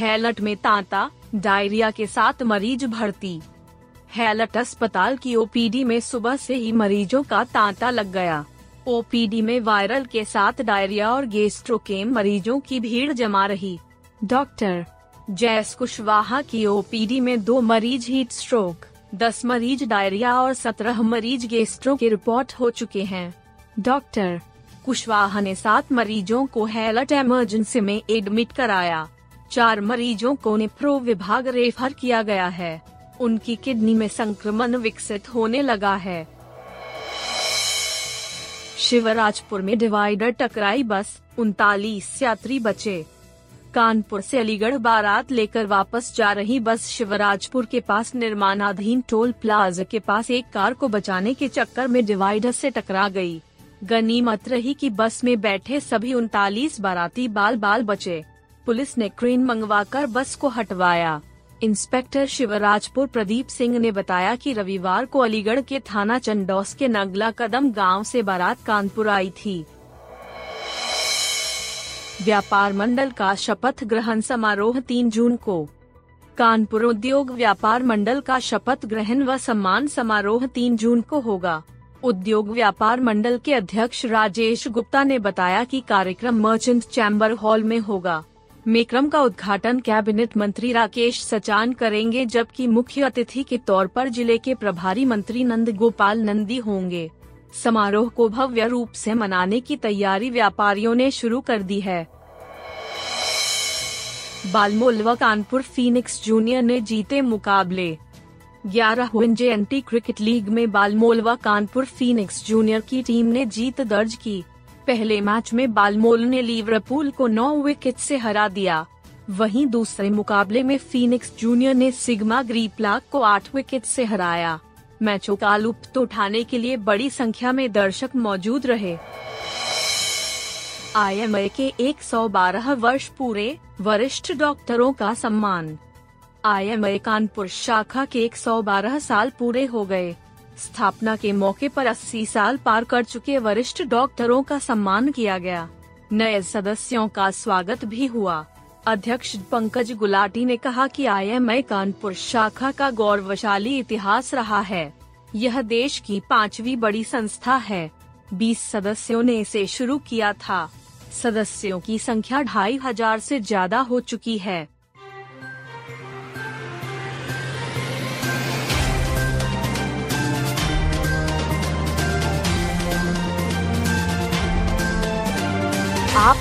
Hallett में तांता diarrhoea के साथ मरीज़ भर्ती। हैलट अस्पताल की ओपीडी में सुबह से ही मरीजों का तांता लग गया। ओपीडी में वायरल के साथ डायरिया और गैस्ट्रो के मरीजों की भीड़ जमा रही। डॉक्टर जयस कुशवाहा की ओपीडी में दो मरीज़ हीट स्ट्रोक, दस मरीज़ डायरिया और सत्रह मरीज़ गेस्ट्रो के रिपोर्ट हो चुके हैं। डॉक्टर कुशवाहा ने सात मरीजों को हैलट इमरजेंसी में एडमिट कराया। चार मरीजों को नेप्रो विभाग रेफर किया गया है। उनकी किडनी में संक्रमण विकसित होने लगा है। शिवराजपुर में डिवाइडर टकराई बस, उनतालीस यात्री बचे। कानपुर से अलीगढ़ बारात लेकर वापस जा रही बस शिवराजपुर के पास निर्माणाधीन टोल प्लाजा के पास एक कार को बचाने के चक्कर में डिवाइडर से टकरा गई। गनीमत रही कि बस में बैठे सभी उनतालीस बाराती बाल बाल बचे। पुलिस ने क्रेन मंगवाकर बस को हटवाया। इंस्पेक्टर शिवराजपुर प्रदीप सिंह ने बताया कि रविवार को अलीगढ़ के थाना चंडौस के नगला कदम गाँव से बारात कानपुर आई थी। व्यापार मंडल का शपथ ग्रहण समारोह तीन जून को। कानपुर उद्योग व्यापार मंडल का शपथ ग्रहण व सम्मान समारोह तीन जून को होगा। उद्योग व्यापार मंडल के अध्यक्ष राजेश गुप्ता ने बताया कि कार्यक्रम मर्चेंट चैम्बर हॉल में होगा। मेक्रम का उद्घाटन कैबिनेट मंत्री राकेश सचान करेंगे, जबकि मुख्य अतिथि के तौर पर ज़िले के प्रभारी मंत्री नंद गोपाल नंदी होंगे। समारोह को भव्य रूप से मनाने की तैयारी व्यापारियों ने शुरू कर दी है। बालमोल व कानपुर फीनिक्स जूनियर ने जीते मुकाबले। ग्यारह जे क्रिकेट लीग में बालमोल व कानपुर फीनिक्स जूनियर की टीम ने जीत दर्ज की। पहले मैच में बालमोल ने लिवरपूल को नौ विकेट से हरा दिया। वहीं दूसरे मुकाबले में फीनिक्स जूनियर ने सिग्मा ग्रीपलाक को आठ विकेट से हराया। मैचों का लुप्त उठाने के लिए बड़ी संख्या में दर्शक मौजूद रहे। आईएमए के 112 वर्ष पूरे वरिष्ठ डॉक्टरों का सम्मान। आईएमए कानपुर शाखा के 112 साल पूरे हो गए। स्थापना के मौके पर 80 साल पार कर चुके वरिष्ठ डॉक्टरों का सम्मान किया गया। नए सदस्यों का स्वागत भी हुआ। अध्यक्ष पंकज गुलाटी ने कहा कि आईएमए कानपुर शाखा का गौरवशाली इतिहास रहा है। यह देश की पांचवी बड़ी संस्था है। 20 सदस्यों ने इसे शुरू किया था। सदस्यों की संख्या ढाई हज़ार ऐसी ज़्यादा हो चुकी है।